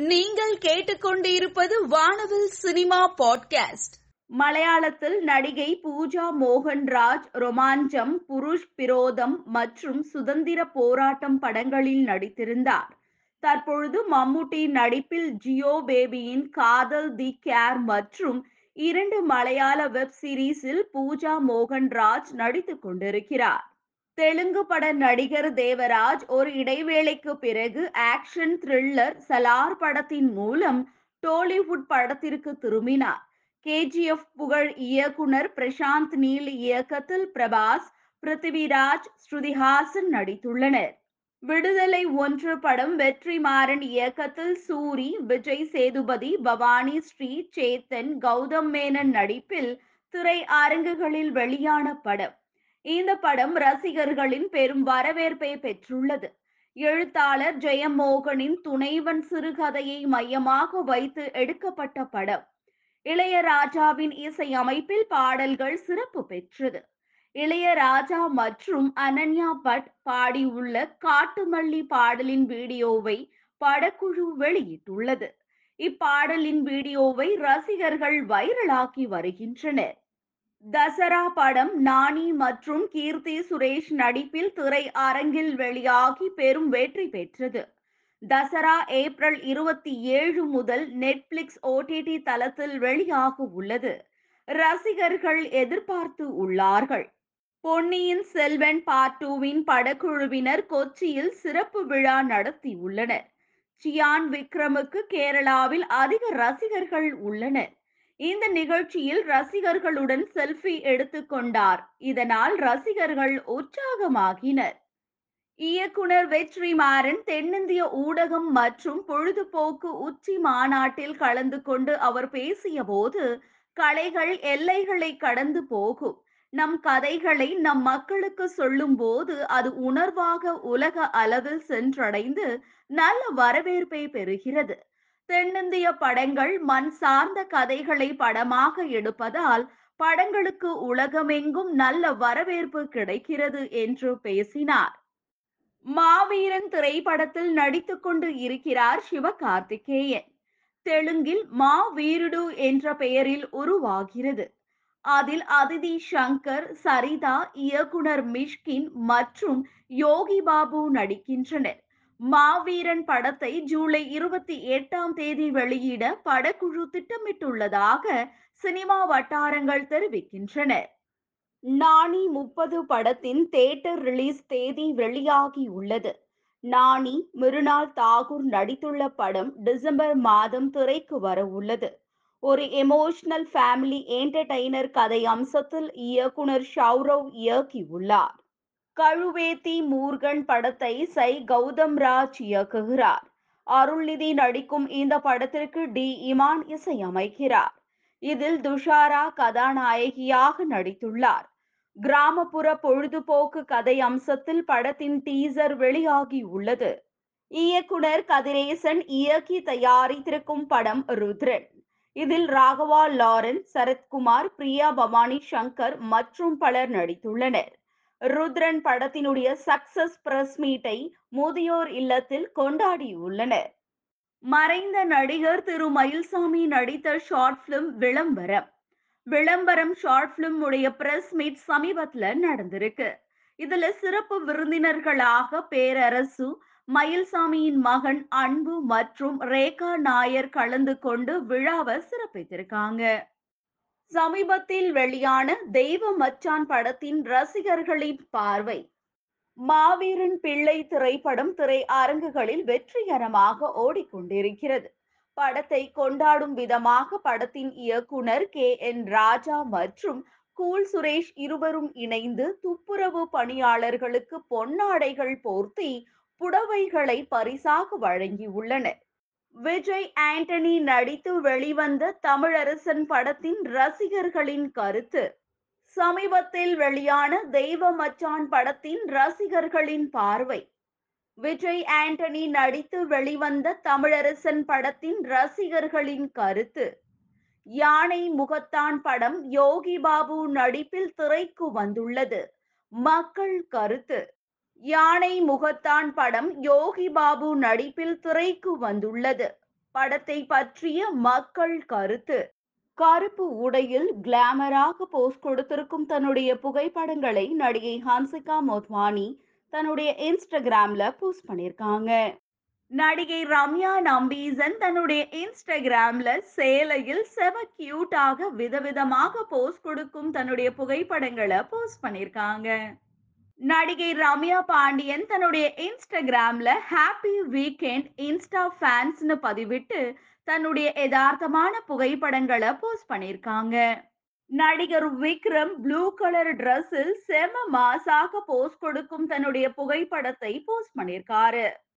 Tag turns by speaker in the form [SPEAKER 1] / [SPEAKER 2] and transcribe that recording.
[SPEAKER 1] நீங்கள் கேட்டுக்கொண்டிருப்பது வானவில் சினிமா பாட்காஸ்ட்.
[SPEAKER 2] மலையாளத்தில் நடிகை பூஜா மோகன்ராஜ் ரொமாஞ்சம் புருஷ் பிரோதம் மற்றும் சுதந்திர போராட்டம் படங்களில் நடித்திருந்தார். தற்பொழுது மம்முட்டி நடிப்பில் ஜியோ பேபியின் காதல் தி கேர் மற்றும் இரண்டு மலையாள வெப் சீரிஸில் பூஜா மோகன்ராஜ் நடித்துக் கொண்டிருக்கிறார். தெலுங்கு பட நடிகர் தேவராஜ் ஒரு இடைவேளைக்கு பிறகு ஆக்ஷன் த்ரில்லர் சலார் படத்தின் மூலம் டோலிவுட் படத்திற்கு திரும்பினார். கேஜிஎஃப் புகழ் இயக்குனர் பிரசாந்த் நீல் இயக்கத்தில் பிரபாஸ் பிருத்திவிராஜ் ஸ்ருதிஹாசன் நடித்துள்ளனர். விடுதலை ஒன்று படம் வெற்றிமாறன் இயக்கத்தில் சூரி விஜய் சேதுபதி பவானி ஸ்ரீ சேத்தன் கௌதம் மேனன் நடிப்பில் திரை அரங்குகளில் வெளியான படம். இந்த படம் ரசிகர்களின் பெரும் வரவேற்பை பெற்றுள்ளது. எழுத்தாளர் ஜெயமோகனின் துணைவன் சிறுகதையை மையமாக வைத்து எடுக்கப்பட்ட படம். இளையராஜாவின் இசையமைப்பில் பாடல்கள் சிறப்பு பெற்றது. இளையராஜா மற்றும் அனன்யா பட் பாடியுள்ள காட்டுமல்லி பாடலின் வீடியோவை படக்குழு வெளியிட்டுள்ளது. இப்பாடலின் வீடியோவை ரசிகர்கள் வைரலாக்கி வருகின்றனர். தசரா படம் நானி மற்றும் கீர்த்தி சுரேஷ் நடிப்பில் திரை அரங்கில் வெளியாகி பெரும் வெற்றி பெற்றது. தசரா ஏப்ரல் இருபத்தி ஏழு முதல் நெட்ஃபிளிக்ஸ் ஓடிடி தளத்தில் வெளியாக உள்ளது. ரசிகர்கள் எதிர்பார்த்து உள்ளார்கள். பொன்னியின் செல்வன் பார்ட் டூவின் படக்குழுவினர் கொச்சியில் சிறப்பு விழா நடத்தியுள்ளனர். சியான் விக்ரமுக்கு கேரளாவில் அதிக ரசிகர்கள் உள்ளனர். இந்த நிகழ்ச்சியில் ரசிகர்களுடன் செல்ஃபி எடுத்துக்கொண்டார் இதனால் ரசிகர்கள் உற்சாகமாகினர். இயக்குனர் வெற்றிமாறன் தென்னிந்திய ஊடகம் மற்றும் பொழுதுபோக்கு உச்சி மாநாட்டில் கலந்து கொண்டு அவர் பேசிய போது கலைகள் எல்லைகளை கடந்து போகும். நம் கதைகளை நம் மக்களுக்கு சொல்லும் போது அது உணர்வாக உலக அளவில் சென்றடைந்து நல்ல வரவேற்பை பெறுகிறது. தென்னிந்திய படங்கள் மண் சார்ந்த கதைகளை படமாக எடுப்பதால் படங்களுக்கு உலகமெங்கும் நல்ல வரவேற்பு கிடைக்கிறது என்று பேசினார். மாவீரன் திரைப்படத்தில் நடித்துக் கொண்டு இருக்கிறார் சிவகார்த்திகேயன். தெலுங்கில் மா வீருடு என்ற பெயரில் உருவாகிறது. அதில் அதிதி சங்கர் சரிதா இயக்குனர் மிஷ்கின் மற்றும் யோகி பாபு நடிக்கின்றனர். மாவீரன் படத்தை ஜூலை இருபத்தி எட்டாம் தேதி வெளியிட படக்குழு திட்டமிட்டுள்ளதாக சினிமா வட்டாரங்கள் தெரிவிக்கின்றன. நாணி முப்பது படத்தின் தேட்டர் ரிலீஸ் தேதி வெளியாகி உள்ளது. நாணி மிருனால் தாகூர் நடித்துள்ள படம் டிசம்பர் மாதம் திரைக்கு வர உள்ளது. ஒரு எமோஷனல் ஃபேமிலி என்டர்டைனர் கதை அம்சத்தில் இயக்குனர் ஷௌரவ் இயக்கியுள்ளார். கழுவேத்தி மூர்கன் படத்தை சை கௌதம் ராஜ் இயக்குகிறார். அருள்நிதி நடிக்கும் இந்த படத்திற்கு டி. இமான் இசையமைக்கிறார். இதில் துஷாரா கதாநாயகியாக நடித்துள்ளார். கிராமப்புற பொழுதுபோக்கு கதை அம்சத்தில் படத்தின் டீசர் வெளியாகி உள்ளது இயக்குனர் கதிரேசன் இயக்கி தயாரித்திருக்கும் படம் ருத்ரன். இதில் ராகவா லாரன் சரத்குமார் பிரியா பவானி சங்கர் மற்றும் பலர் நடித்துள்ளனர். ருத்ரன் படத்தினுடைய சக்சஸ் பிரஸ் மீட்டை முதியோர் இல்லத்தில் கொண்டாடியுள்ளனர். மறைந்த நடிகர் திரு. மயில்சாமி நடித்த ஷார்ட் பிலிம் விளம்பரம். விளம்பரம் ஷார்ட் பிலிம் உடைய பிரஸ் மீட் சமீபத்துல நடந்திருக்கு. இதுல சிறப்பு விருந்தினர்களாக பேரரசு மயில்சாமியின் மகன் அன்பு மற்றும் ரேகா நாயர் கலந்து கொண்டு விழாவை சிறப்பித்திருக்காங்க. சமீபத்தில் வெளியான தெய்வ மச்சான் படத்தின் ரசிகர்களின் பார்வை. மாவீரன் பிள்ளை திரைப்படம் திரை அரங்குகளில் வெற்றிகரமாக ஓடிக்கொண்டிருக்கிறது. படத்தை கொண்டாடும் விதமாக படத்தின் இயக்குனர் கே. என். ராஜா மற்றும் கூல் சுரேஷ் இருவரும் இணைந்து துப்புரவு பணியாளர்களுக்கு பொன்னாடைகள் போர்த்தி புடவைகளை பரிசாக வழங்கியுள்ளனர். விஜய் ஆண்டனி நடித்து வெளிவந்த தமிழரசன் படத்தின் ரசிகர்களின் கருத்து. சமீபத்தில் வெளியான தெய்வ மச்சான் படத்தின் ரசிகர்களின் பார்வை. விஜய் ஆண்டனி நடித்து வெளிவந்த தமிழரசன் படத்தின் ரசிகர்களின் கருத்து. யானை முகத்தான் படம் யோகி பாபு நடிப்பில் திரைக்கு வந்துள்ளது. மக்கள் கருத்து. யானை முகத்தான் படம் யோகி பாபு நடிப்பில் திரைக்கு வந்துள்ளது. படத்தை பற்றிய மக்கள் கருத்து. கருப்பு உடையில் கிளாமராக போஸ் கொடுத்திருக்கும் தன்னுடைய புகைப்படங்களை நடிகை ஹான்சிகா மோத்வானி தன்னுடைய இன்ஸ்டாகிராம்ல போஸ்ட் பண்ணியிருக்காங்க. நடிகை ரம்யா நம்பீசன் தன்னுடைய இன்ஸ்டாகிராம்ல சேலையில் செவ கியூட்டாக விதவிதமாக போஸ்ட் கொடுக்கும் தன்னுடைய புகைப்படங்களை போஸ்ட் பண்ணியிருக்காங்க. நடிகை ரம்யா பாண்டியன் தன்னுடைய இன்ஸ்டாகிராம்ல ஹாப்பி வீக்கெண்ட் இன்ஸ்டா ஃபேன்ஸ்னு பதிவிட்டு தன்னுடைய யதார்த்தமான புகைப்படங்களை போஸ்ட் பண்ணியிருக்காங்க நடிகர் விக்ரம் ப்ளூ கலர் டிரெஸ்ஸில் செம மாசாக போஸ்ட் கொடுக்கும் தன்னுடைய புகைப்படத்தை போஸ்ட் பண்ணியிருக்காரு